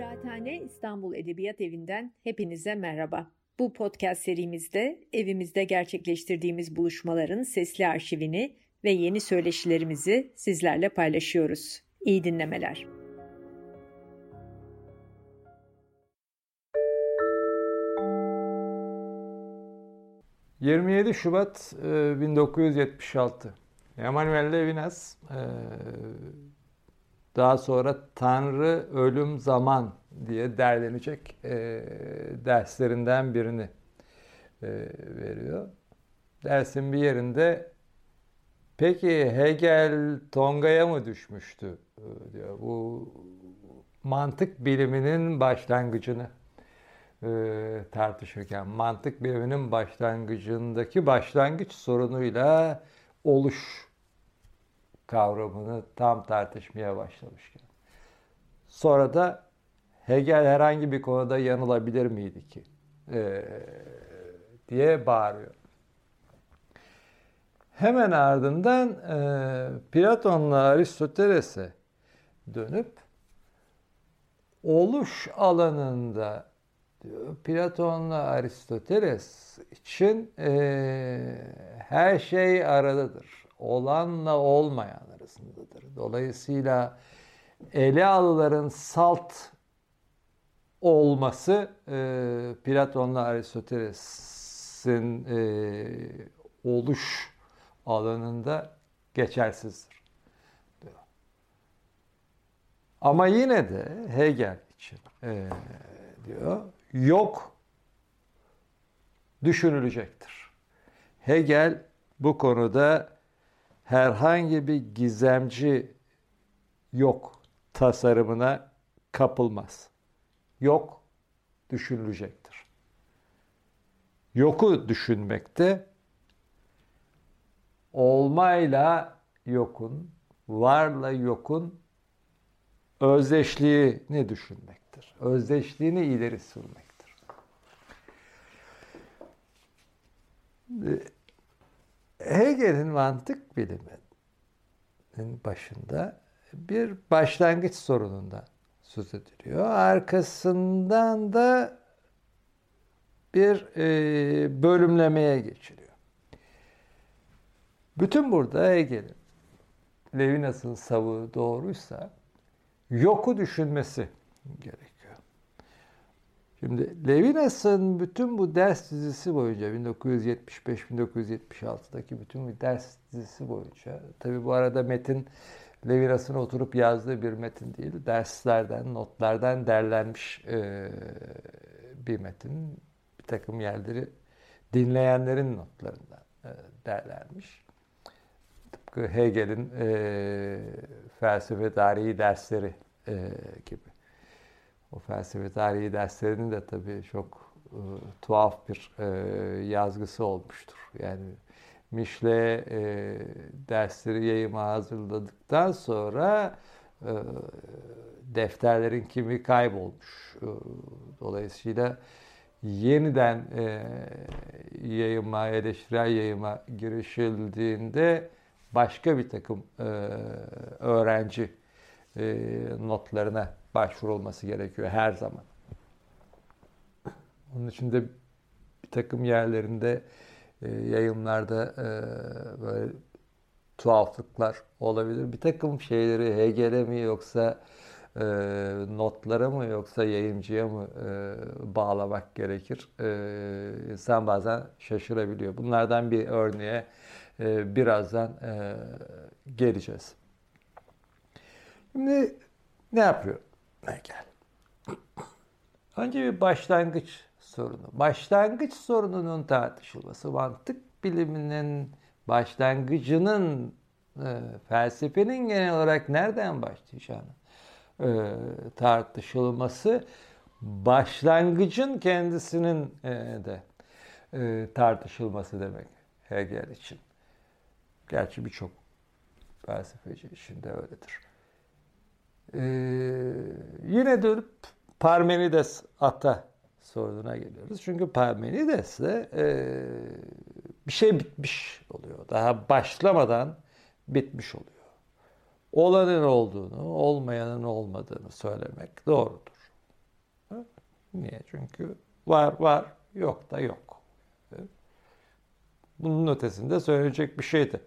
Kıraathane İstanbul Edebiyat Evi'nden hepinize merhaba. Bu podcast serimizde evimizde gerçekleştirdiğimiz buluşmaların sesli arşivini ve yeni söyleşilerimizi sizlerle paylaşıyoruz. İyi dinlemeler. ...27 Şubat 1976... ...Emanuel Levinas... ...daha sonra Tanrı, Ölüm, Zaman diye derlenecek e, derslerinden birini e, veriyor. Dersin bir yerinde peki Hegel Tonga'ya mı düşmüştü e, diyor. Bu mantık biliminin başlangıcını e, tartışırken mantık biliminin başlangıcındaki başlangıç sorunuyla oluş kavramını tam tartışmaya başlamışken. Sonra da Hegel herhangi bir konuda yanılabilir miydi ki? Ee, diye bağırıyor. Hemen ardından e, Platon'la Aristoteles'e dönüp oluş alanında diyor, Platon'la Aristoteles için e, her şey aradadır. Olanla olmayan arasındadır. Dolayısıyla ele alıların salt olması e, Platon'la Aristoteles'in e, oluş alanında geçersizdir. Diyor. Ama yine de Hegel için e, diyor yok düşünülecektir. Hegel bu konuda herhangi bir gizemci yok tasarımına kapılmaz yok düşünülecektir. Yoku düşünmekte olmayla yokun, varla yokun özdeşliğini düşünmektir. Özdeşliğini ileri sürmektir. Hegel'in mantık biliminin başında bir başlangıç sorunundan söz ediliyor. Arkasından da bir e, bölümlemeye geçiliyor. Bütün burada Hegel'in Levinas'ın savuğu doğruysa yoku düşünmesi gerekiyor. Şimdi Levinas'ın bütün bu ders dizisi boyunca 1975-1976'daki bütün bu ders dizisi boyunca tabi bu arada metin Levinas'ın oturup yazdığı bir metin değil. Derslerden, notlardan derlenmiş e, bir metin. Bir takım yerleri dinleyenlerin notlarından e, derlenmiş. Tıpkı Hegel'in e, felsefe tarihi dersleri e, gibi. O felsefe tarihi derslerinin de tabii çok e, tuhaf bir e, yazgısı olmuştur. Yani Mişle e, dersleri yayıma hazırladıktan sonra e, defterlerin kimi kaybolmuş. E, dolayısıyla yeniden e, yayıma, eleştirel yayıma girişildiğinde başka bir takım e, öğrenci e, notlarına başvurulması gerekiyor her zaman. Onun için de bir takım yerlerinde e, yayınlarda e, böyle tuhaflıklar olabilir. Bir takım şeyleri Hegel'e mi yoksa e, notlara mı yoksa yayıncıya mı e, bağlamak gerekir? E, insan bazen şaşırabiliyor. Bunlardan bir örneğe e, birazdan e, geleceğiz. Şimdi ne yapıyor Hegel? Önce bir başlangıç sorunu. Başlangıç sorununun tartışılması, mantık biliminin başlangıcının e, felsefenin genel olarak nereden başlayacağını e, tartışılması, başlangıcın kendisinin e, de e, tartışılması demek Hegel için. Gerçi birçok felsefeci için de öyledir. Ee, yine dönüp Parmenides ata sorununa geliyoruz. Çünkü Parmenides'le e, bir şey bitmiş oluyor. Daha başlamadan bitmiş oluyor. Olanın olduğunu, olmayanın olmadığını söylemek doğrudur. Niye? Çünkü var var, yok da yok. Bunun ötesinde söyleyecek bir şey de.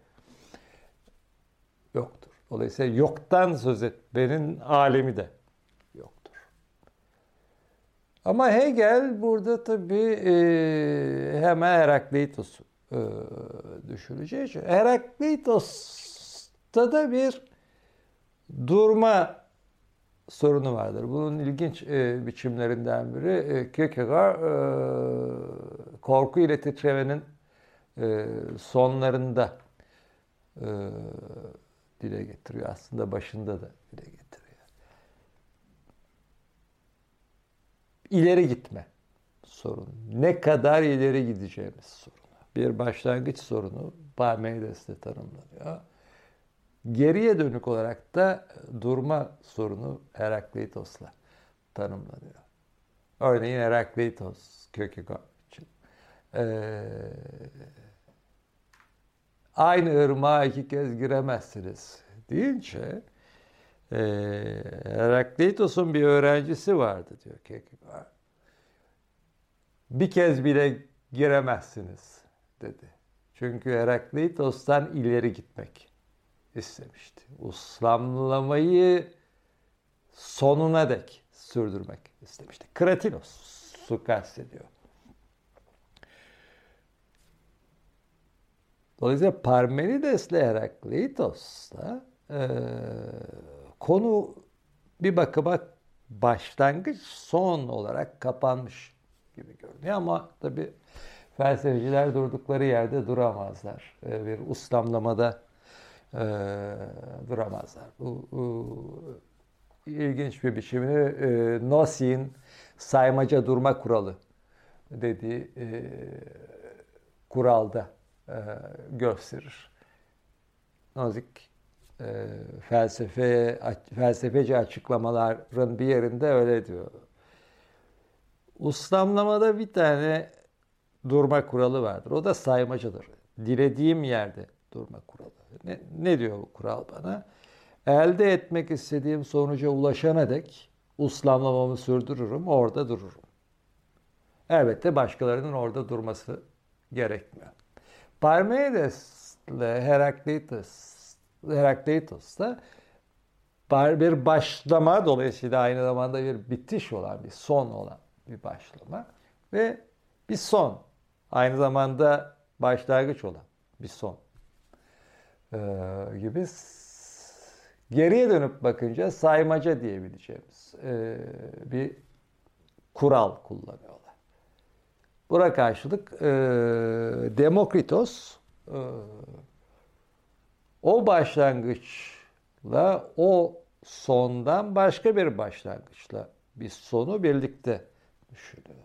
Dolayısıyla yoktan söz etmenin alemi de yoktur. Ama Hegel burada tabii e, hemen Herakleitos'u e, düşüreceği için da bir durma sorunu vardır. Bunun ilginç e, biçimlerinden biri e, Kierkegaard e, korku ile titremenin e, sonlarında e, dile getiriyor. Aslında başında da dile getiriyor. İleri gitme sorunu. Ne kadar ileri gideceğimiz sorunu. Bir başlangıç sorunu Parmenides'te tanımlanıyor. Geriye dönük olarak da durma sorunu Herakleitos'la tanımlanıyor. Örneğin Herakleitos Kierkegaard için. Ee, aynı ırmağa iki kez giremezsiniz deyince e, Herakleitos'un bir öğrencisi vardı diyor Kierkegaard. Bir kez bile giremezsiniz dedi. Çünkü Herakleitos'tan ileri gitmek istemişti. Uslamlamayı sonuna dek sürdürmek istemişti. Kratinos su kastediyor. Dolayısıyla Parmenides ile Herakleitos'ta e, konu bir bakıma başlangıç son olarak kapanmış gibi görünüyor ama tabi felsefeciler durdukları yerde duramazlar. E, bir uslamlamada e, duramazlar. Bu, bu ilginç bir biçimini e, Nozi'nin saymaca durma kuralı dediği e, kuralda e, gösterir. Nozick e, felsefe felsefeci açıklamaların bir yerinde öyle diyor. Uslamlamada bir tane durma kuralı vardır. O da saymacadır. Dilediğim yerde durma kuralı. Ne, ne diyor bu kural bana? Elde etmek istediğim sonuca ulaşana dek uslamlamamı sürdürürüm, orada dururum. Elbette başkalarının orada durması gerekmiyor. Parmenides ile Herakleitos, Herakleitos da bir başlama dolayısıyla aynı zamanda bir bitiş olan, bir son olan bir başlama ve bir son. Aynı zamanda başlangıç olan bir son ee, gibi geriye dönüp bakınca saymaca diyebileceğimiz e, bir kural kullanıyorlar. Buna karşılık e, Demokritos e, o başlangıçla o sondan başka bir başlangıçla bir sonu birlikte düşünüyor.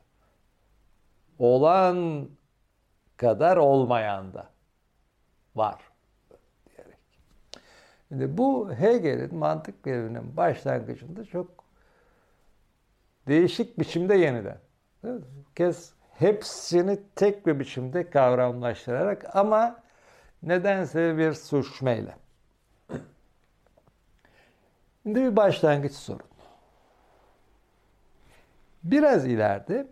Olan kadar olmayan da var diyerek. Şimdi bu Hegel'in mantık biliminin başlangıcında çok değişik biçimde yeniden. Bir kez hepsini tek bir biçimde kavramlaştırarak ama nedense bir sürçmeyle. Şimdi bir başlangıç sorun. Biraz ileride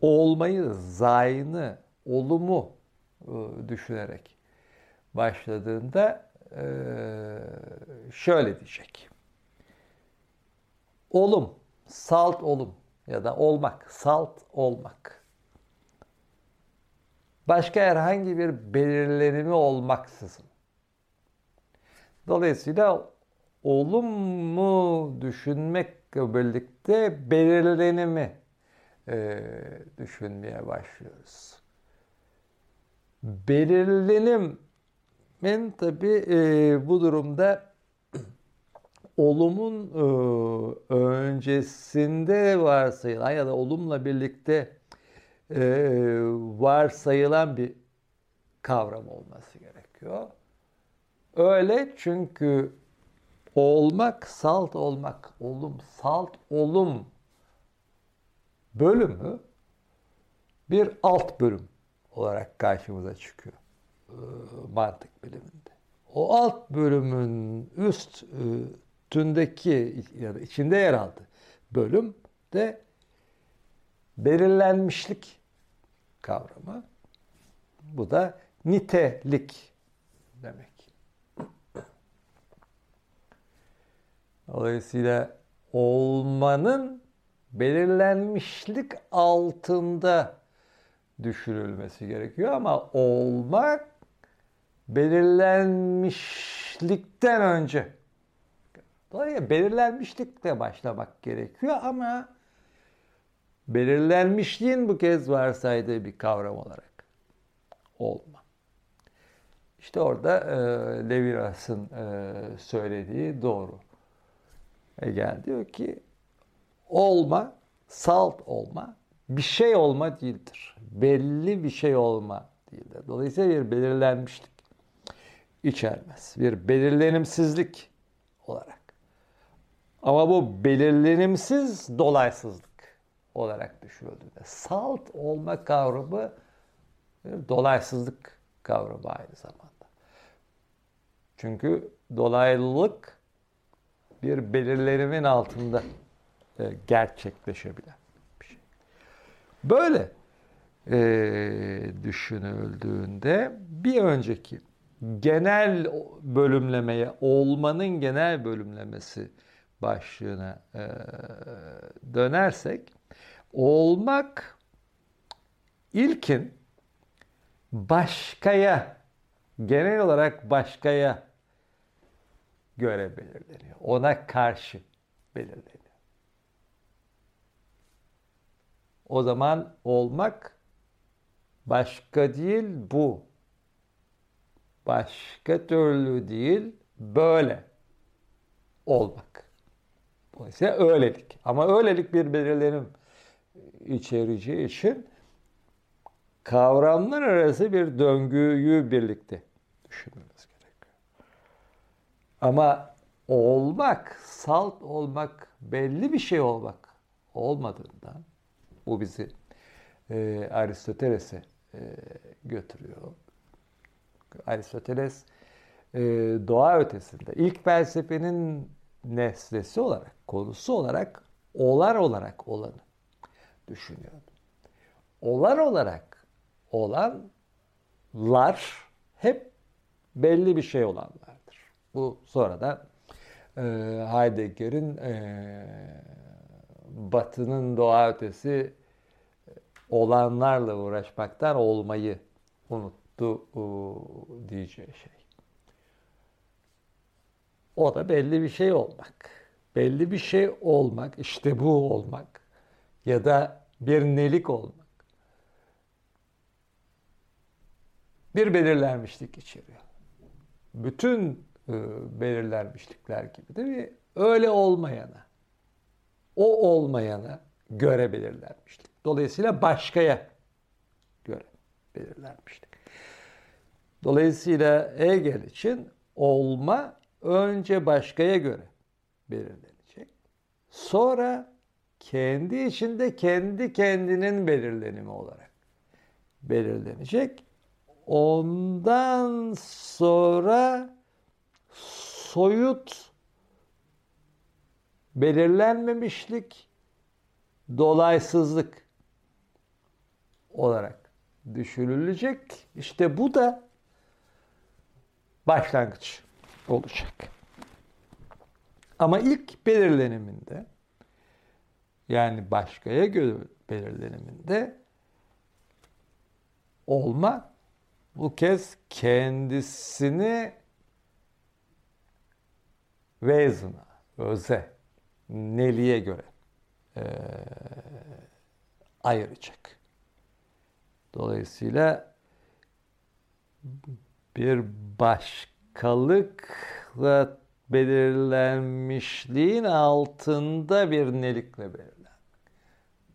olmayı, zayını, olumu e, düşünerek başladığında e, şöyle diyecek. Olum, salt olum ya da olmak, salt olmak. Başka herhangi bir belirlenimi olmaksızın. Dolayısıyla olumlu düşünmekle birlikte belirlenimi e, düşünmeye başlıyoruz. Belirlenimin tabi e, bu durumda olumun e, öncesinde varsayılan ya da olumla birlikte e, varsayılan bir kavram olması gerekiyor. Öyle çünkü olmak, salt olmak, olum, salt olum bölümü bir alt bölüm olarak karşımıza çıkıyor e, mantık biliminde. O alt bölümün üst tündeki ya da içinde yer aldı bölüm de belirlenmişlik kavramı. Bu da nitelik demek. Dolayısıyla olmanın belirlenmişlik altında düşürülmesi gerekiyor ama olmak belirlenmişlikten önce. Dolayısıyla belirlenmişlikle başlamak gerekiyor ama belirlenmişliğin bu kez varsaydığı bir kavram olarak olma. İşte orada e, Leviras'ın e, söylediği doğru. Hegel diyor ki olma, salt olma, bir şey olma değildir. Belli bir şey olma değildir. Dolayısıyla bir belirlenmişlik içermez. Bir belirlenimsizlik olarak. Ama bu belirlenimsiz dolaysızlık olarak düşürüldüğünde salt olma kavramı dolaysızlık kavramı aynı zamanda. Çünkü dolaylılık bir belirlenimin altında e, gerçekleşebilen bir şey. Böyle e, düşünüldüğünde bir önceki genel bölümlemeye, olmanın genel bölümlemesi başlığına e, dönersek, olmak ilkin başkaya, genel olarak başkaya göre belirleniyor. Ona karşı belirleniyor. O zaman olmak başka değil bu. Başka türlü değil böyle olmak. Dolayısıyla öylelik. Ama öylelik bir belirlenim içerici için kavramlar arası bir döngüyü birlikte düşünmemiz gerekiyor. Ama olmak, salt olmak, belli bir şey olmak olmadığından bu bizi e, Aristoteles'e e, götürüyor. Aristoteles e, doğa ötesinde ilk felsefenin nesnesi olarak, konusu olarak, olar olarak olanı düşünüyordu. Olar olarak olanlar hep belli bir şey olanlardır. Bu sonra da e, Heidegger'in e, Batı'nın doğa ötesi olanlarla uğraşmaktan olmayı unuttu diyeceği şey. O da belli bir şey olmak. Belli bir şey olmak, işte bu olmak ya da bir nelik olmak. Bir belirlenmişlik içeriyor. Bütün e, belirlenmişlikler gibi değil mi? Öyle olmayana, o olmayana göre belirlenmişlik. Dolayısıyla başkaya göre belirlenmişlik. Dolayısıyla Hegel için olma önce başkaya göre belirlenecek. Sonra kendi içinde kendi kendinin belirlenimi olarak belirlenecek. Ondan sonra soyut belirlenmemişlik, dolaysızlık olarak düşünülecek. İşte bu da başlangıç olacak. Ama ilk belirleniminde yani başkaya göre belirleniminde olma bu kez kendisini Wesen'a, öze, neliğe göre e, ayıracak. Dolayısıyla bir başkalıkla belirlenmişliğin altında bir nelikle belirlenmek.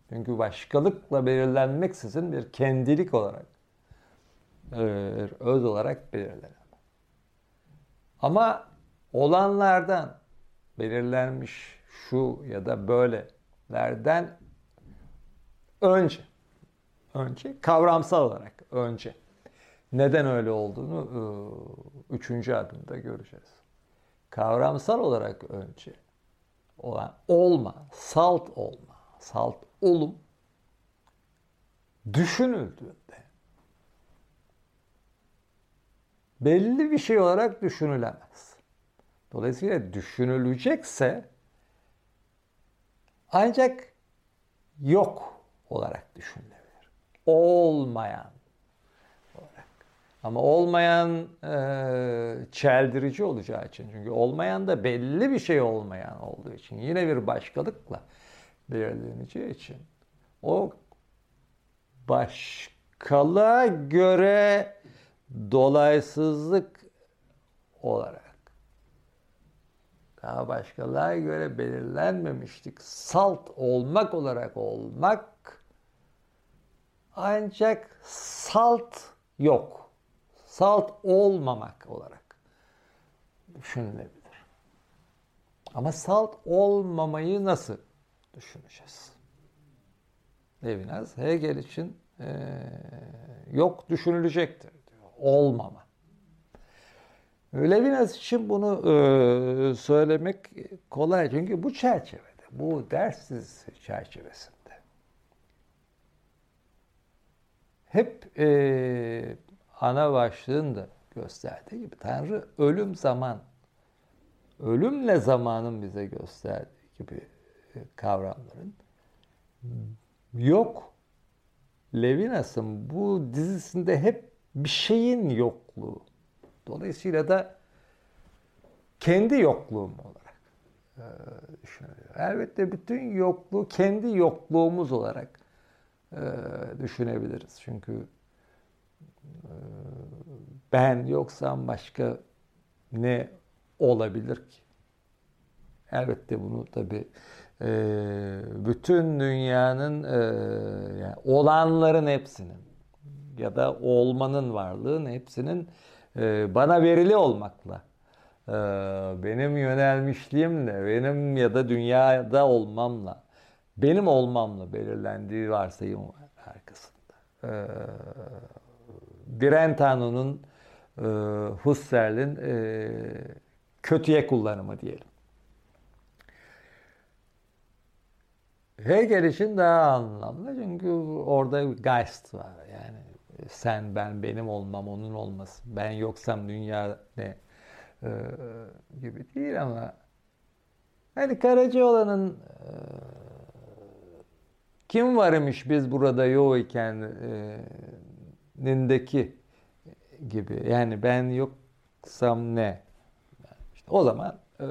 Çünkü başkalıkla belirlenmeksizin bir kendilik olarak, öz olarak belirlenen. Ama olanlardan belirlenmiş şu ya da böylelerden önce önce kavramsal olarak önce neden öyle olduğunu ıı, üçüncü adımda göreceğiz. Kavramsal olarak önce olan olma, salt olma, salt olum düşünüldüğünde belli bir şey olarak düşünülemez. Dolayısıyla düşünülecekse ancak yok olarak düşünülebilir. Olmayan. Ama olmayan e, çeldirici olacağı için. Çünkü olmayan da belli bir şey olmayan olduğu için. Yine bir başkalıkla belirleneceği için. O başkalığa göre dolaysızlık olarak daha başkalarına göre belirlenmemiştik. Salt olmak olarak olmak ancak salt yok. Salt olmamak olarak düşünülebilir. Ama salt olmamayı nasıl düşüneceğiz? Levinas Hegel için e, yok düşünülecektir diyor. Olmama. Levinas için bunu e, söylemek kolay çünkü bu çerçevede, bu dersiz çerçevesinde hep e, ana başlığında gösterdiği gibi Tanrı ölüm zaman, ölümle zamanın bize gösterdiği gibi e, kavramların yok. Levinas'ın bu dizisinde hep bir şeyin yokluğu. Dolayısıyla da kendi yokluğum olarak e, düşünüyorum. Elbette bütün yokluğu kendi yokluğumuz olarak e, düşünebiliriz. Çünkü ben yoksam başka ne olabilir ki? Elbette bunu tabi e, bütün dünyanın e, yani olanların hepsinin ya da olmanın varlığın hepsinin e, bana verili olmakla e, benim yönelmişliğimle benim ya da dünyada olmamla benim olmamla belirlendiği varsayım var arkasında. E, Brentano'nun e, Husserl'in e, kötüye kullanımı diyelim. Hegel için daha anlamlı çünkü orada Geist var. Yani sen, ben, benim olmam, onun olması. Ben yoksam dünya ne e, gibi değil ama hani Karacaoğlan'ın e, kim varmış biz burada yok iken e, nindeki gibi. Yani ben yoksam ne? İşte o zaman e,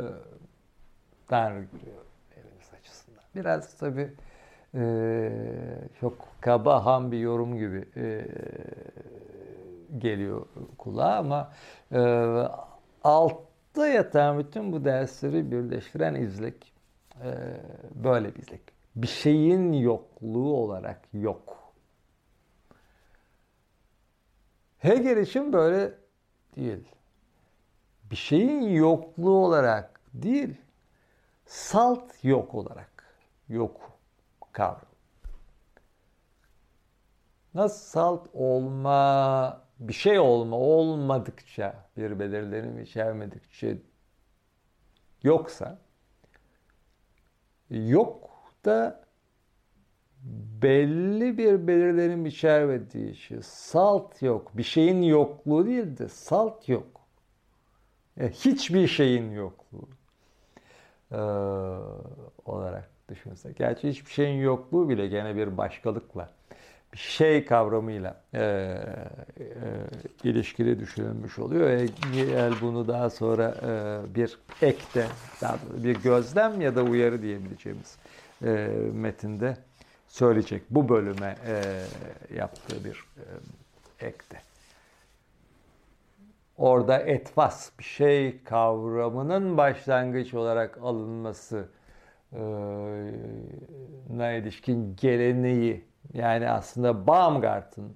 Tanrı görüyor evimiz açısından. Biraz tabii e, çok kaba ham bir yorum gibi e, geliyor kulağa ama e, altta yatan bütün bu dersleri birleştiren izlek e, böyle bir izlek. Bir şeyin yokluğu olarak yok. Hegel için böyle değil. Bir şeyin yokluğu olarak değil, salt yok olarak yok kavram. Nasıl salt olma, bir şey olma olmadıkça, bir belirlenim içermedikçe yoksa, yok da belli bir belirlenim içermediği şey. Salt yok. Bir şeyin yokluğu değil de salt yok. Yani hiçbir şeyin yokluğu ee, olarak düşünsek. Gerçi hiçbir şeyin yokluğu bile gene bir başkalıkla, bir şey kavramıyla e, e, ilişkili düşünülmüş oluyor. Eğer bunu daha sonra e, bir ekte, daha bir gözlem ya da uyarı diyebileceğimiz e, metinde söyleyecek. Bu bölüme e, yaptığı bir e, ekte. Orada etvas bir şey kavramının başlangıç olarak alınması na ilişkin geleneği yani aslında Baumgart'ın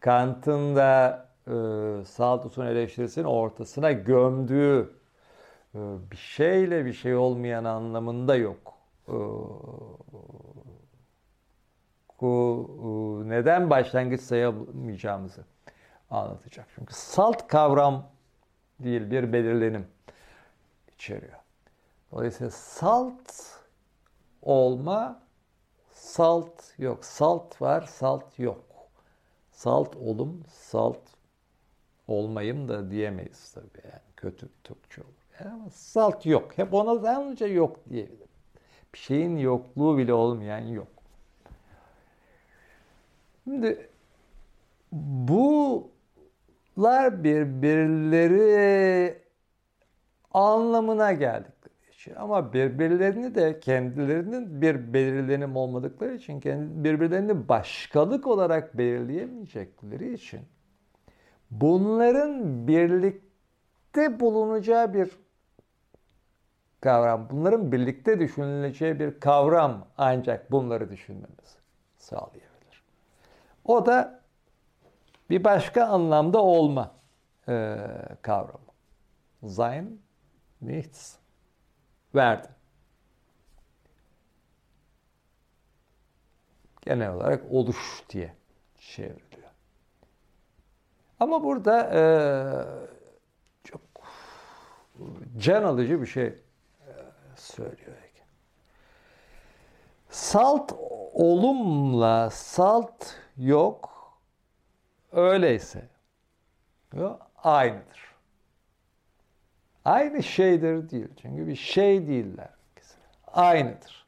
Kant'ın da e, Saltus'un eleştirisinin ortasına gömdüğü e, bir şeyle bir şey olmayan anlamında yok. E, bu neden başlangıç sayamayacağımızı anlatacak. Çünkü salt kavram değil bir belirlenim içeriyor. Dolayısıyla salt olma salt yok. Salt var, salt yok. Salt olum, salt olmayım da diyemeyiz tabii yani. Kötü Türkçe olur. Yani ama salt yok. Hep ona yalnızca yok diyebilirim. Bir şeyin yokluğu bile olmayan yok. Şimdi bular birbirleri anlamına geldikleri için ama birbirlerini de kendilerinin bir belirlenim olmadıkları için birbirlerini başkalık olarak belirleyemeyecekleri için bunların birlikte bulunacağı bir kavram, bunların birlikte düşünüleceği bir kavram ancak bunları düşünmemiz sağlayabilir. O da bir başka anlamda olma e, kavramı. Sein, nichts, werden. Genel olarak oluş diye çevriliyor. Ama burada e, çok can alıcı bir şey e, söylüyor. Salt olumla salt yok öyleyse yok, aynıdır. Aynı şeydir değil. Çünkü bir şey değiller. Aynıdır.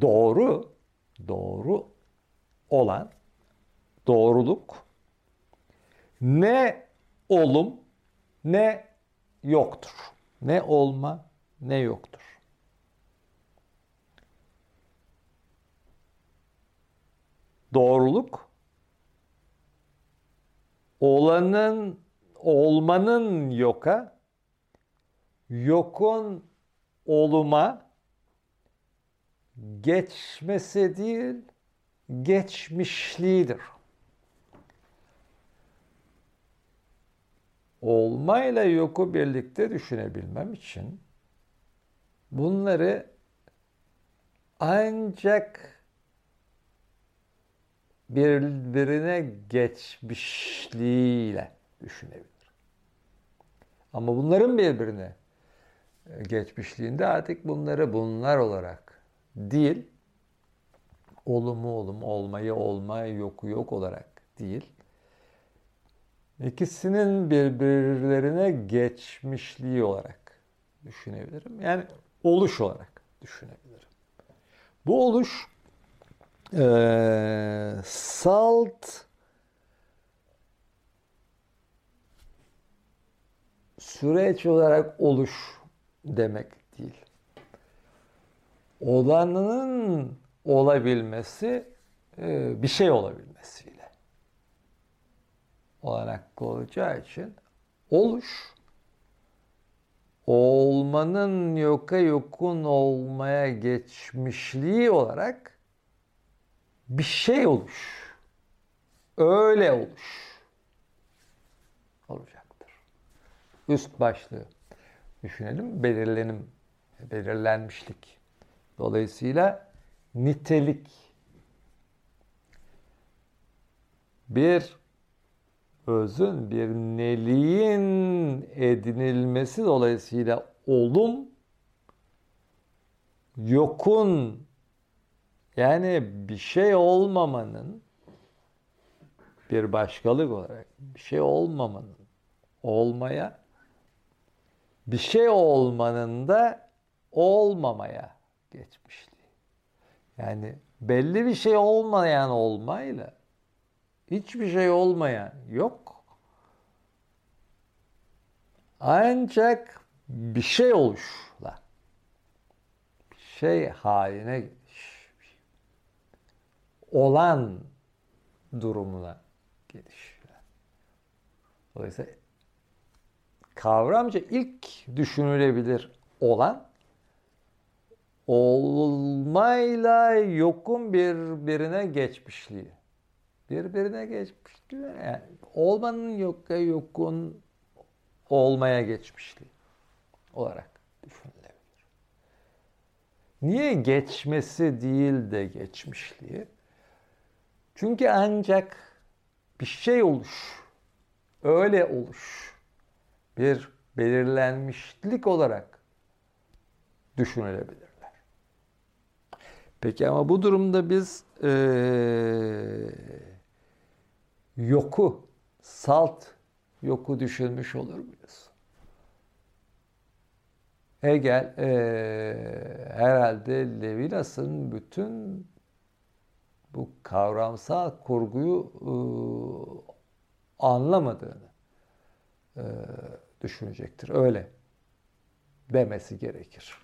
Doğru, doğru olan doğruluk ne olum ne yoktur. Ne olma ne yoktur. Doğruluk olanın olmanın yoka yokun oluma geçmesi değil geçmişliğidir. Olmayla yoku birlikte düşünebilmem için bunları ancak birbirine geçmişliğiyle düşünebilir. Ama bunların birbirine geçmişliğinde artık bunları bunlar olarak değil, olumu olum, olmayı olma, yoku yok olarak değil, ikisinin birbirlerine geçmişliği olarak düşünebilirim. Yani oluş olarak düşünebilirim. Bu oluş e, salt süreç olarak oluş demek değil. Olanın olabilmesi e, bir şey olabilmesiyle olanaklı olacağı için oluş olmanın yoka yokun olmaya geçmişliği olarak bir şey oluş. Öyle oluş olacaktır. Üst başlığı düşünelim. Belirlenim, belirlenmişlik. Dolayısıyla nitelik bir özün, bir neliğin edinilmesi dolayısıyla olum yokun yani bir şey olmamanın bir başkalık olarak bir şey olmamanın olmaya bir şey olmanın da olmamaya geçmişliği. Yani belli bir şey olmayan olmayla hiçbir şey olmayan yok. Ancak bir şey oluşla bir şey haline olan durumuna geliş. Dolayısıyla kavramca ilk düşünülebilir olan olmayla yokun birbirine geçmişliği. Birbirine geçmişliği yani olmanın yoka yokun olmaya geçmişliği olarak düşünülebilir. Niye geçmesi değil de geçmişliği? Çünkü ancak bir şey oluş, öyle oluş, bir belirlenmişlik olarak düşünülebilir. Peki ama bu durumda biz ee, yoku, salt yoku düşünmüş olur muyuz? Hegel e, herhalde Levinas'ın bütün bu kavramsal kurguyu e, anlamadığını e, düşünecektir. Öyle demesi gerekir.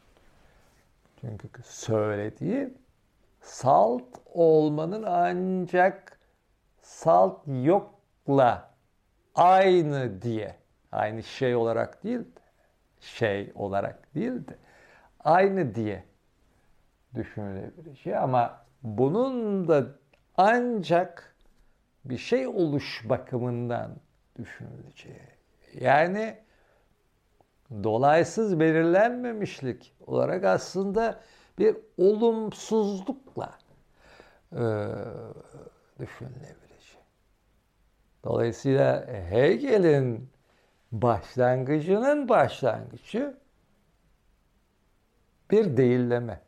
Çünkü söylediği salt olmanın ancak salt yokla aynı diye aynı şey olarak değil şey olarak değil de aynı diye düşünülebilir şey ama bunun da ancak bir şey oluş bakımından düşünüleceği. Yani dolaysız belirlenmemişlik olarak aslında bir olumsuzlukla e, düşünülebilir. Dolayısıyla Hegel'in başlangıcının başlangıcı bir değilleme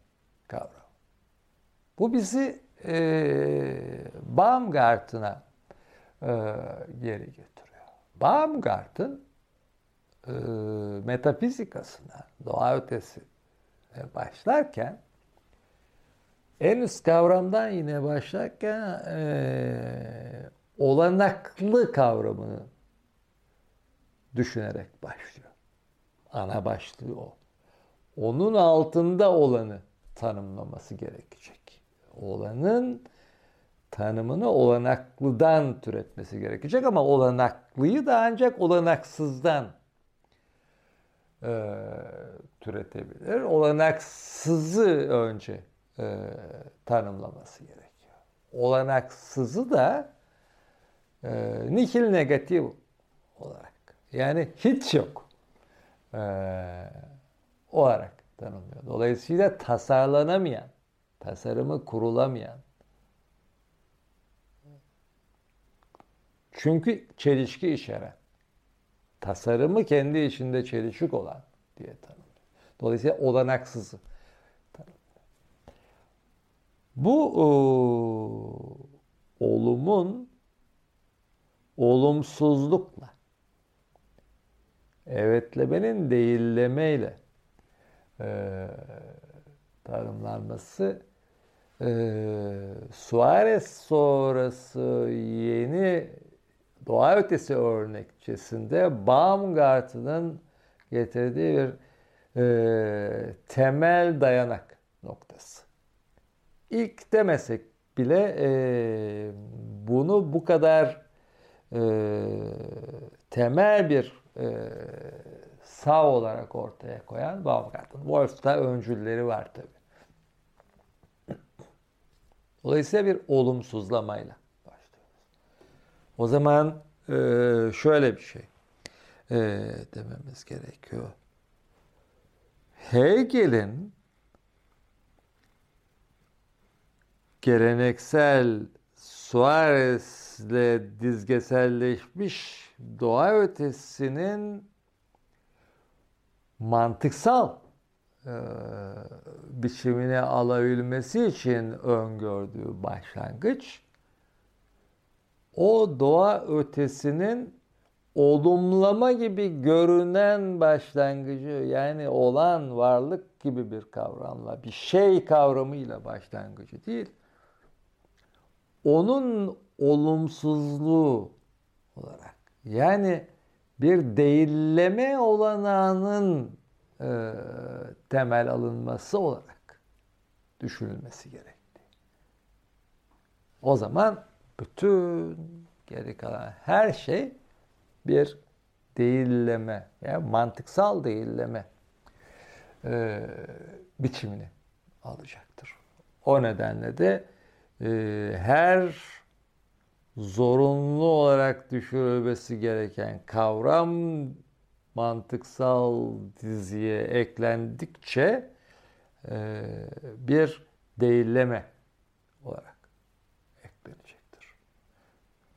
kavramı. Bu bizi e, Baumgarten'a e, geri getiriyor. Baumgarten e, metafizikasına, doğa ötesi başlarken en üst kavramdan yine başlarken e, olanaklı kavramını düşünerek başlıyor. Ana başlığı o. Onun altında olanı tanımlaması gerekecek. Olanın tanımını olanaklıdan türetmesi gerekecek ama olanaklıyı da ancak olanaksızdan e, türetebilir. Olanaksızı önce e, tanımlaması gerekiyor. Olanaksızı da e, nikil negatif olarak yani hiç yok e, olarak tanımlıyor. Dolayısıyla tasarlanamayan, tasarımı kurulamayan, çünkü çelişki içeren, tasarımı kendi içinde çelişik olan diye tanımlıyor. Dolayısıyla tanımlıyor. Bu o, olumun olumsuzlukla, evetlemenin değillemeyle e, tanımlanması e, Suarez sonrası yeni doğa ötesi örnekçesinde Baumgarten'ın getirdiği bir e, temel dayanak noktası. İlk demesek bile e, bunu bu kadar e, temel bir e, sağ olarak ortaya koyan Baumgarten. Wolff'ta öncülleri var tabi. Dolayısıyla bir olumsuzlamayla başlıyoruz. O zaman e, şöyle bir şey e, dememiz gerekiyor. Hegel'in geleneksel Suarez'le dizgeselleşmiş doğa ötesinin mantıksal biçimine alabilmesi için öngördüğü başlangıç o doğa ötesinin olumlama gibi görünen başlangıcı yani olan varlık gibi bir kavramla bir şey kavramıyla başlangıcı değil onun olumsuzluğu olarak yani bir değilleme olanağının e, temel alınması olarak düşünülmesi gerekti. O zaman bütün geri kalan her şey bir değilleme, yani mantıksal değilleme e, biçimini alacaktır. O nedenle de e, her zorunlu olarak düşürülmesi gereken kavram mantıksal diziye eklendikçe e, bir değilleme olarak eklenecektir.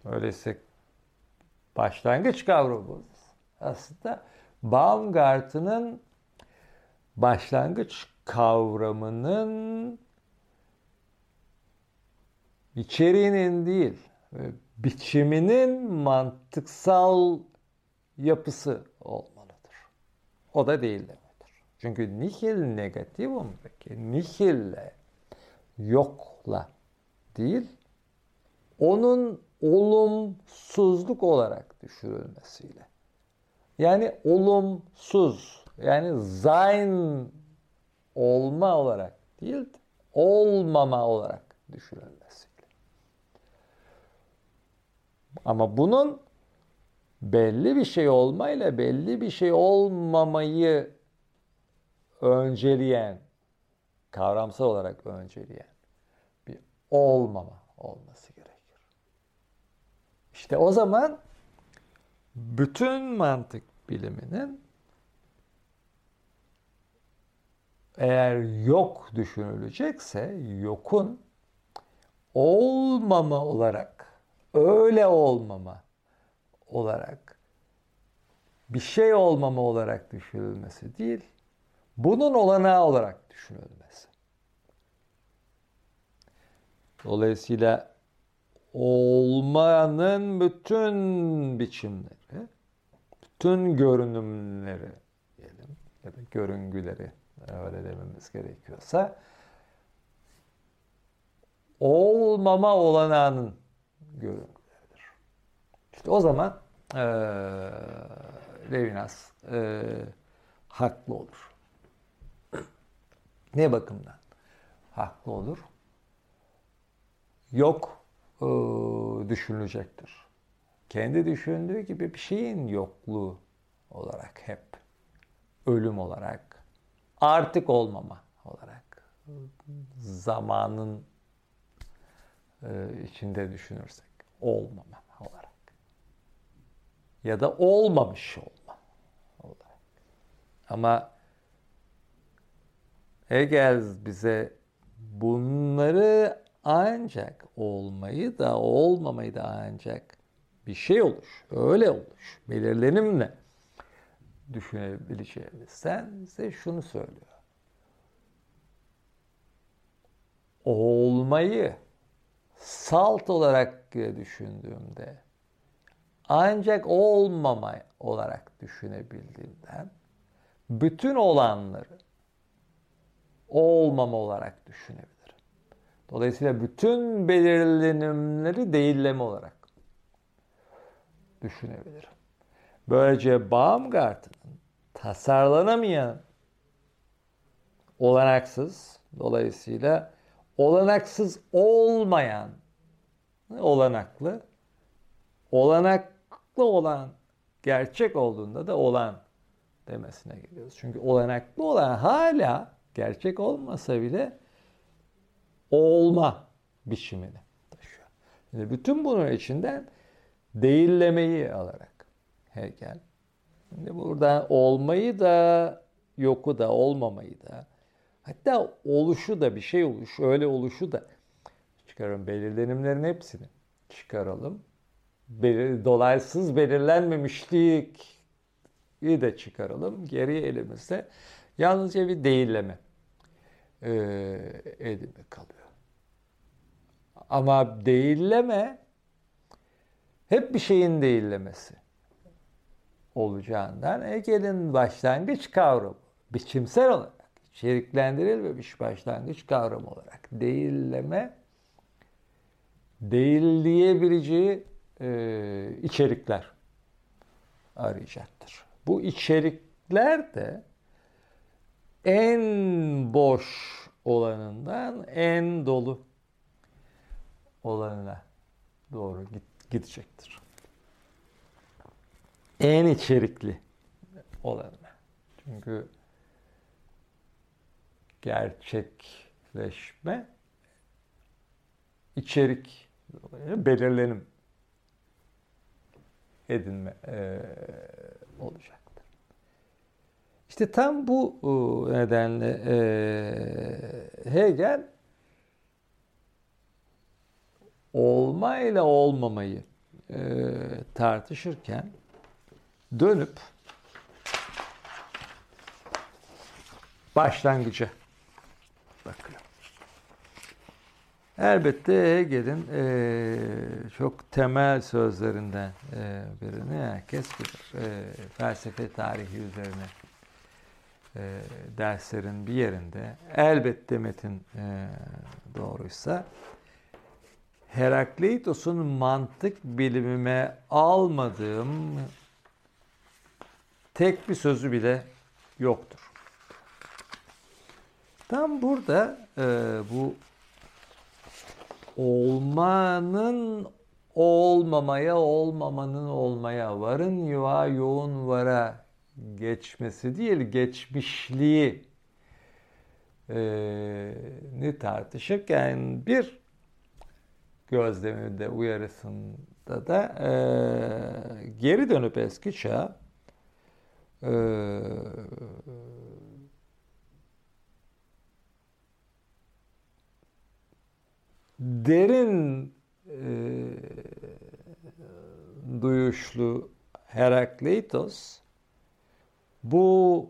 Öyleyse başlangıç kavramı aslında Baumgarten'ın başlangıç kavramının içeriğinin değil, biçiminin mantıksal yapısı olmalıdır. O da değillemedir. Çünkü nihil negativum peki nihille yokla değil, onun olumsuzluk olarak düşürülmesiyle. Yani olumsuz, yani zayn olma olarak değil, olmama olarak düşürülmesiyle. Ama bunun belli bir şey olmayla belli bir şey olmamayı önceleyen, kavramsal olarak önceleyen bir olmama olması gerekir. İşte o zaman bütün mantık biliminin eğer yok düşünülecekse yokun olmama olarak, öyle olmama olarak, bir şey olmama olarak düşünülmesi değil, bunun olanağı olarak düşünülmesi. Dolayısıyla olmanın bütün biçimleri, bütün görünümleri diyelim ya da görüngüleri öyle dememiz gerekiyorsa olmama olanağının görüntüleridir. İşte o zaman e, Levinas e, haklı olur. ne bakımdan haklı olur? Yok e, düşünülecektir. Kendi düşündüğü gibi bir şeyin yokluğu olarak hep ölüm olarak artık olmama olarak zamanın e, içinde düşünürsek olmama ya da olmamış olma olarak. Ama Hegel bize bunları ancak olmayı da olmamayı da ancak bir şey oluş, öyle oluş, belirlenimle düşünebileceğimizden size şunu söylüyor. Olmayı salt olarak düşündüğümde ancak olmama olarak düşünebildiğimden bütün olanları olmama olarak düşünebilirim. Dolayısıyla bütün belirlenimleri değilleme olarak düşünebilirim. Böylece Baumgarten'ın tasarlanamayan olanaksız, dolayısıyla olanaksız olmayan olanaklı, olanaklı olan gerçek olduğunda da olan demesine geliyoruz. Çünkü olanaklı olan hala gerçek olmasa bile olma biçimini taşıyor. Yani bütün bunun içinden değillemeyi alarak Hegel. Şimdi burada olmayı da yoku da olmamayı da hatta oluşu da bir şey oluş öyle oluşu da çıkaralım belirlenimlerin hepsini çıkaralım. Belir, dolaysız belirlenmemişlik de çıkaralım. Geriye elimizde yalnızca bir değilleme e, edimi kalıyor. Ama değilleme hep bir şeyin değillemesi olacağından Hegel'in başlangıç kavramı biçimsel olarak içeriklendirilmemiş başlangıç kavramı olarak değilleme değil diyebileceği e, içerikler arayacaktır. Bu içerikler de en boş olanından en dolu olanına doğru gidecektir. En içerikli olanına. Çünkü gerçekleşme içerik belirlenim edinme e, olacaktır. İşte tam bu e, nedenle e, Hegel olma ile olmamayı e, tartışırken dönüp başlangıcı bakıyor. Elbette Hegel'in e, çok temel sözlerinden e, birini herkes bilir. E, felsefe tarihi üzerine e, derslerin bir yerinde elbette metin e, doğruysa Herakleitos'un mantık bilimime almadığım tek bir sözü bile yoktur. Tam burada e, bu olmanın olmamaya, olmamanın olmaya, varın yuva yoğun vara geçmesi değil, geçmişliği e, ni tartışırken bir gözleminde uyarısında da e, geri dönüp eski çağ e, derin e, duyuşlu Herakleitos bu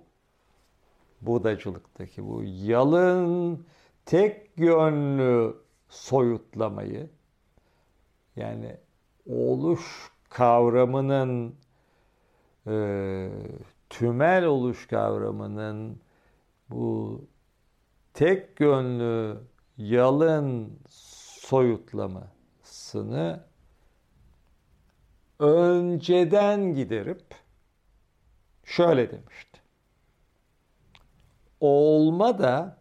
Budacılıktaki bu yalın tek yönlü soyutlamayı yani oluş kavramının e, tümel oluş kavramının bu tek yönlü yalın soyutlamasını önceden giderip şöyle demişti. Olma da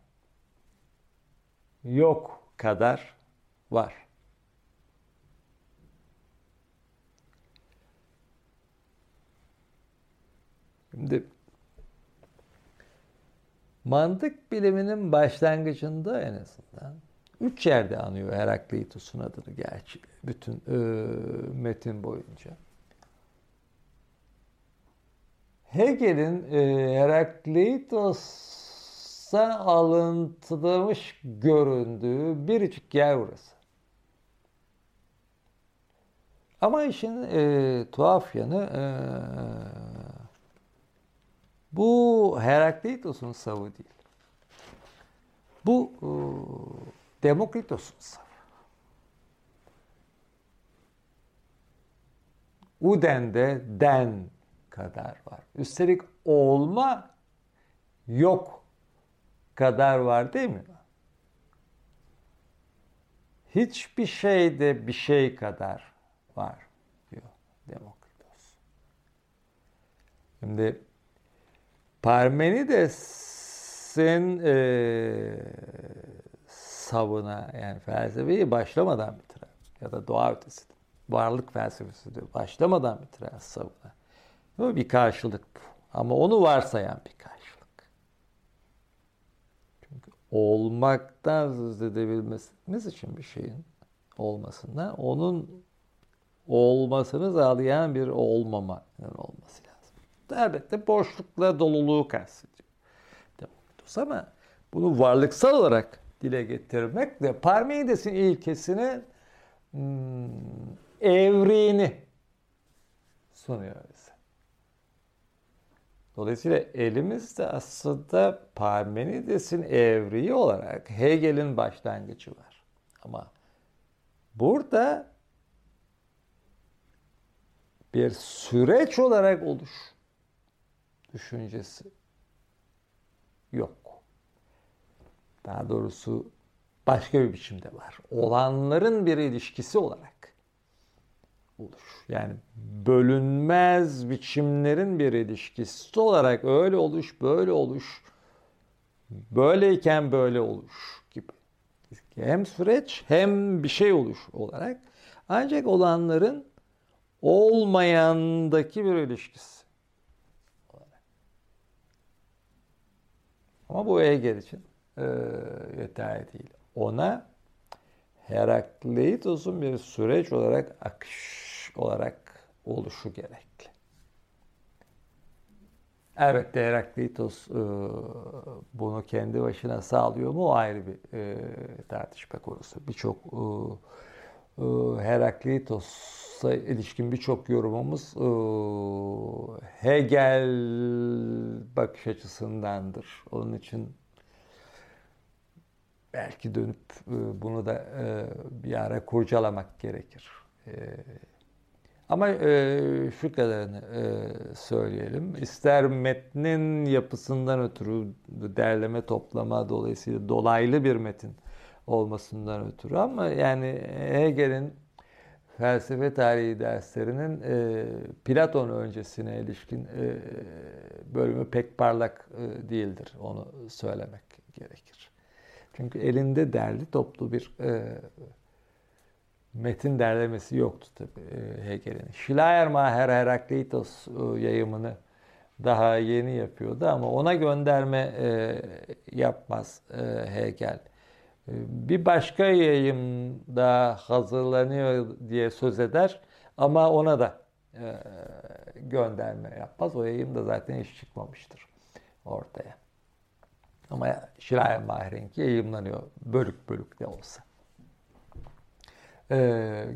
yok kadar var. Şimdi mantık biliminin başlangıcında en azından üç yerde anıyor Herakleitos'un adını gerçi bütün e, metin boyunca. Hegel'in e, Herakleitos'a alıntılamış göründüğü biricik yer burası. Ama işin e, tuhaf yanı e, bu Herakleitos'un savı değil. Bu e, Demokritos'un savı. Uden'de den kadar var. Üstelik olma yok kadar var değil mi? Hiçbir şeyde bir şey kadar var diyor Demokritos. Şimdi Parmenides'in e, savına yani felsefeyi başlamadan bitiren ya da doğa ötesi varlık felsefesi diyor başlamadan bitiren savuna. Bu bir karşılık bu. Ama onu varsayan bir karşılık. Çünkü olmaktan söz edebilmemiz için bir şeyin olmasından onun olmasını sağlayan bir olmama olması lazım. Elbette boşlukla doluluğu kastediyor. Demokritos ama bunu varlıksal olarak dile getirmekle Parmenides'in ilkesini hmm, evrini sunuyor bize. Dolayısıyla elimizde aslında Parmenides'in evriyi olarak Hegel'in başlangıcı var. Ama burada bir süreç olarak oluş düşüncesi yok. Daha doğrusu başka bir biçimde var. Olanların bir ilişkisi olarak oluş. Yani bölünmez biçimlerin bir ilişkisi olarak öyle oluş, böyle oluş, böyleyken böyle oluş gibi. Hem süreç hem bir şey oluş olarak ancak olanların olmayandaki bir ilişkisi. Ama bu Hegel için yeterli değil. Ona Herakleitos'un bir süreç olarak akış olarak oluşu gerekli. Elbette Herakleitos e, bunu kendi başına sağlıyor mu o ayrı bir e, tartışma konusu. Birçok e, e, Herakleitos'a ilişkin birçok yorumumuz e, Hegel bakış açısındandır. Onun için belki dönüp e, bunu da e, bir ara kurcalamak gerekir. E, ama şu kadarını söyleyelim. İster metnin yapısından ötürü derleme toplama dolayısıyla dolaylı bir metin olmasından ötürü ama yani Hegel'in felsefe tarihi derslerinin e, Platon öncesine ilişkin e, bölümü pek parlak e, değildir. Onu söylemek gerekir. Çünkü elinde derli toplu bir e, metin derlemesi yoktu tabii e, Hegel'in. Schleiermacher Herakleitos e, yayımını daha yeni yapıyordu ama ona gönderme e, yapmaz e, Hegel. E, bir başka yayım da hazırlanıyor diye söz eder ama ona da e, gönderme yapmaz. O yayım da zaten hiç çıkmamıştır ortaya. Ama Schleiermacher'inki yayımlanıyor bölük bölük de olsa. Ee,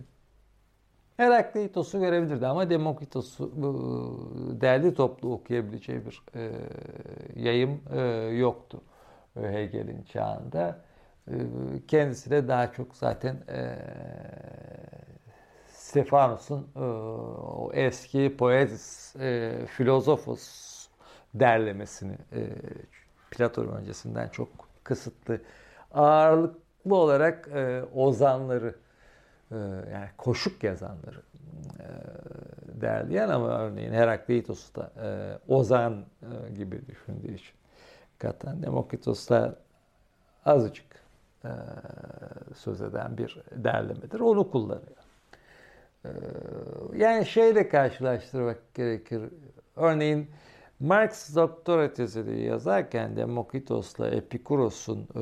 Herakleitos'u görebilirdi ama Demokritos'u değerli toplu okuyabileceği bir e, yayım e, yoktu Hegel'in çağında. E, kendisi de daha çok zaten e, Stefanus'un e, o eski poetis e, filozofus derlemesini e, Platon öncesinden çok kısıtlı ağırlıklı olarak e, ozanları e, yani koşuk yazanları e, derleyen ama örneğin Herakleitos'u da e, ozan e, gibi düşündüğü için katan Demokritos da azıcık e, söz eden bir derlemedir. Onu kullanıyor. E, yani şeyle karşılaştırmak gerekir. Örneğin Marx doktora tezini yazarken Demokritos'la Epikuros'un e,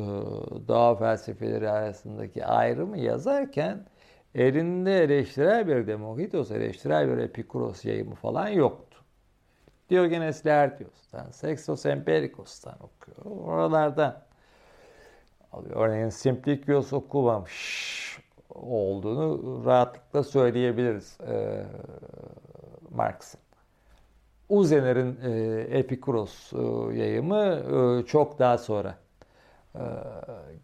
doğa felsefeleri arasındaki ayrımı yazarken elinde eleştirel bir Demokritos, eleştirel bir Epikuros yayımı falan yoktu. Diogenes Laertios'tan, Sextos Empirikos'tan okuyor. Oralardan alıyor. Örneğin Simplicius okumamış olduğunu rahatlıkla söyleyebiliriz e, Marx'ın. Uzener'in e, Epikuros e, yayımı e, çok daha sonra e,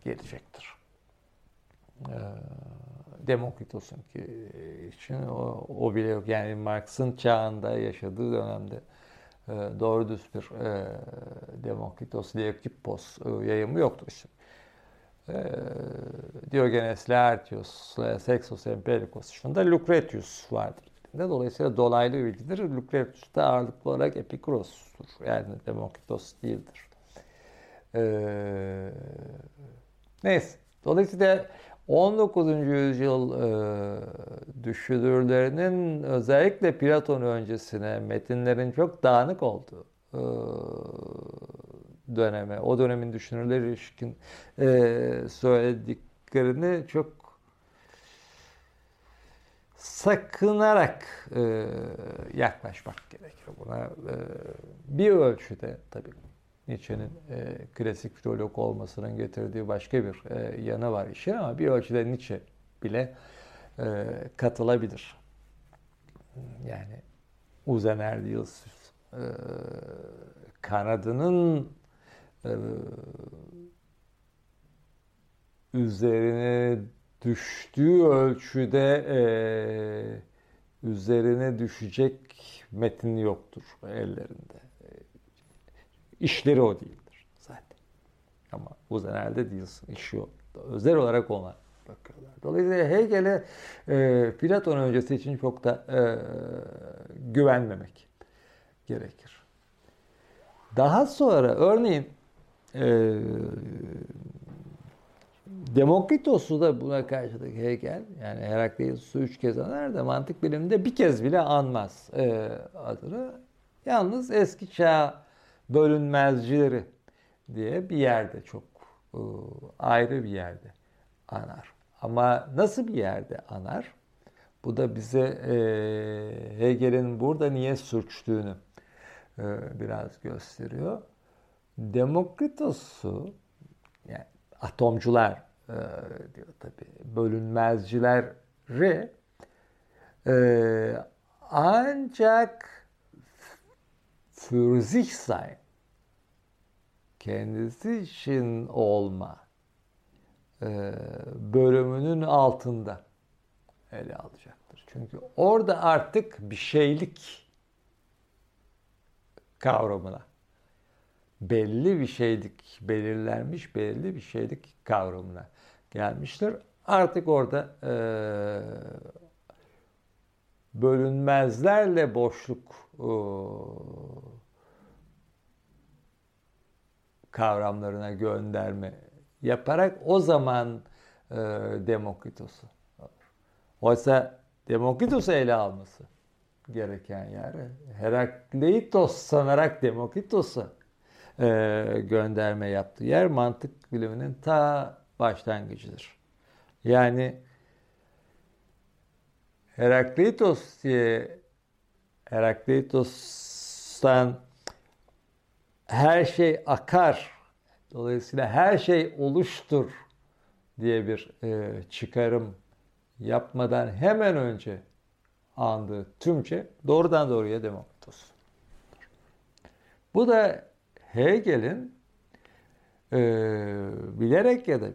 gelecektir. E, Demokritos'un ki için o, o bile yok. Yani Marx'ın çağında yaşadığı dönemde e, doğru düz bir e, Demokritos Leokippos e, yayımı yoktur şimdi. E, Diogenes Laertios, Sexos Empirikos dışında Lucretius vardır. Dolayısıyla dolaylı bilgidir. Lucretius da ağırlıklı olarak Epikuros'tur. Yani Demokritos değildir. Ee, neyse. Dolayısıyla 19. yüzyıl e, düşünürlerinin özellikle Platon öncesine metinlerin çok dağınık olduğu e, döneme, o dönemin düşünürleri ilişkin e, söylediklerini çok sakınarak e, yaklaşmak gerekir buna. E, bir ölçüde tabii Nietzsche'nin e, klasik filolog olmasının getirdiği başka bir e, yanı var işin ama bir ölçüde Nietzsche bile e, katılabilir. Yani Uzen Erlius e, kanadının e, üzerine düştüğü ölçüde e, üzerine düşecek metin yoktur ellerinde. İşleri o değildir zaten. Ama bu genelde değilsin. İşi o. Özel olarak ona bakıyorlar. Dolayısıyla Hegel'e e, Platon öncesi için çok da e, güvenmemek gerekir. Daha sonra örneğin e, Demokritos'u da buna karşılık Hegel, yani Herakleitos'u üç kez anar da mantık biliminde bir kez bile anmaz e, adını. Yalnız eski çağ bölünmezcileri diye bir yerde çok e, ayrı bir yerde anar. Ama nasıl bir yerde anar? Bu da bize e, Hegel'in burada niye sürçtüğünü e, biraz gösteriyor. Demokritos'u yani atomcular e, diyor tabi bölünmezcileri e, ancak für sich sein kendisi için olma e, bölümünün altında ele alacaktır. Çünkü orada artık bir şeylik kavramına belli bir şeylik belirlenmiş belirli bir şeylik kavramına gelmiştir. Artık orada e, bölünmezlerle boşluk e, kavramlarına gönderme yaparak o zaman e, Demokritos'u. Oysa Demokritos'u ele alması gereken yer Herakleitos sanarak Demokritos'a e, gönderme yaptığı yer mantık biliminin ta başlangıcıdır. Yani Herakleitos diye Herakleitos'tan her şey akar, dolayısıyla her şey oluştur diye bir e, çıkarım yapmadan hemen önce andığı tümce doğrudan doğruya Demokritos. Bu da Hegel'in e, bilerek ya da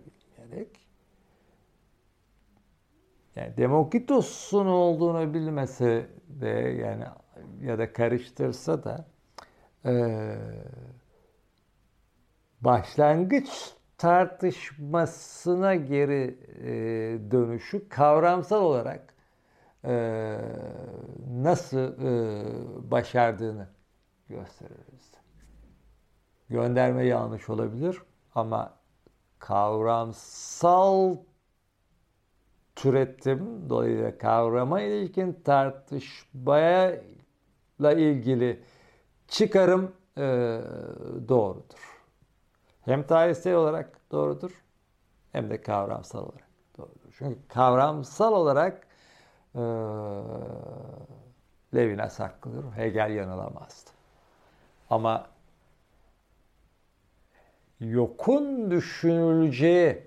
bilmeyerek yani Demokritos'un olduğunu bilmese de yani ya da karıştırsa da e, başlangıç tartışmasına geri e, dönüşü kavramsal olarak e, nasıl e, başardığını gösteririz. Gönderme yanlış olabilir ama kavramsal türettim. Dolayısıyla kavrama ilişkin tartışmaya ilgili çıkarım e, doğrudur. Hem tarihsel olarak doğrudur hem de kavramsal olarak doğrudur. Çünkü kavramsal olarak e, Levinas haklıdır. Hegel yanılamazdı. Ama yokun düşünüleceği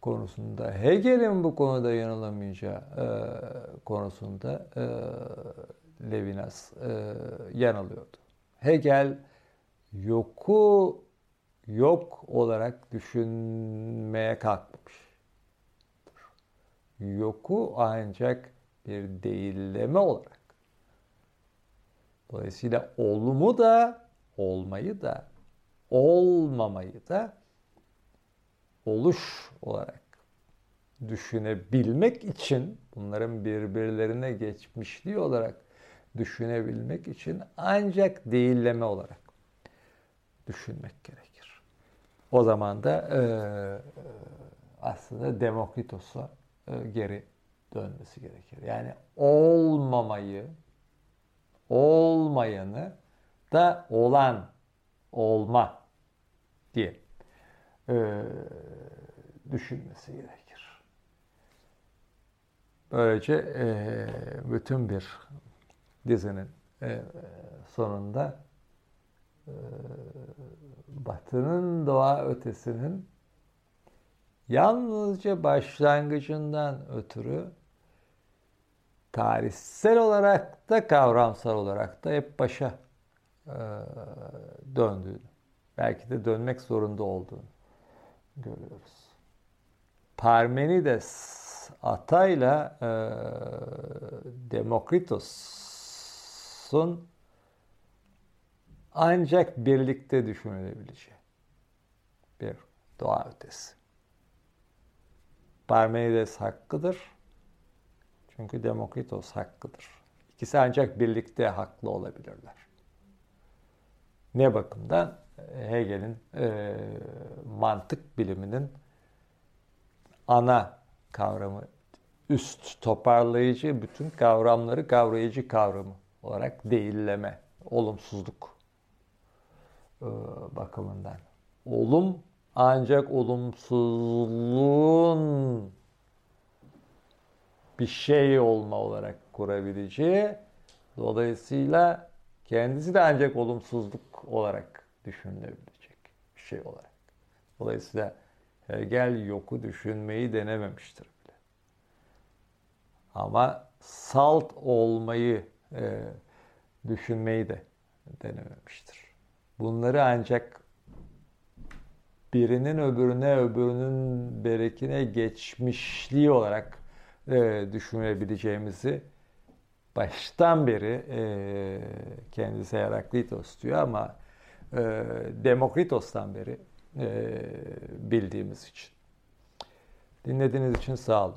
konusunda Hegel'in bu konuda yanılamayacağı e, konusunda e, Levinas e, yanılıyordu. Hegel yoku yok olarak düşünmeye kalkmamış. Yoku ancak bir değilleme olarak. Dolayısıyla olmu da olmayı da olmamayı da oluş olarak düşünebilmek için bunların birbirlerine geçmişliği olarak düşünebilmek için ancak değilleme olarak düşünmek gerekir. O zaman da e, aslında Demokritos'a e, geri dönmesi gerekir. Yani olmamayı, olmayanı da olan, olma diye e, düşünmesi gerekir. Böylece e, bütün bir dizinin e, sonunda e, Batı'nın doğa ötesinin yalnızca başlangıcından ötürü tarihsel olarak da kavramsal olarak da hep başa e, döndüğünü, belki de dönmek zorunda olduğunu görüyoruz. Parmenides Atayla e, Demokritos'un ancak birlikte düşünülebileceği bir doğa ötesi. Parmenides hakkıdır. Çünkü Demokritos hakkıdır. İkisi ancak birlikte haklı olabilirler. Ne bakımdan? Hegel'in e, mantık biliminin ana kavramı, üst toparlayıcı bütün kavramları kavrayıcı kavramı olarak değilleme, olumsuzluk e, bakımından. Olum ancak olumsuzluğun bir şey olma olarak kurabileceği, dolayısıyla kendisi de ancak olumsuzluk olarak düşünülebilecek bir şey olarak. Dolayısıyla Hegel yoku düşünmeyi denememiştir bile. Ama salt olmayı e, düşünmeyi de denememiştir. Bunları ancak birinin öbürüne öbürünün berekine geçmişliği olarak e, düşünebileceğimizi baştan beri e, kendisi Heraklitos diyor ama e, Demokritos'tan beri e, bildiğimiz için. Dinlediğiniz için sağ olun.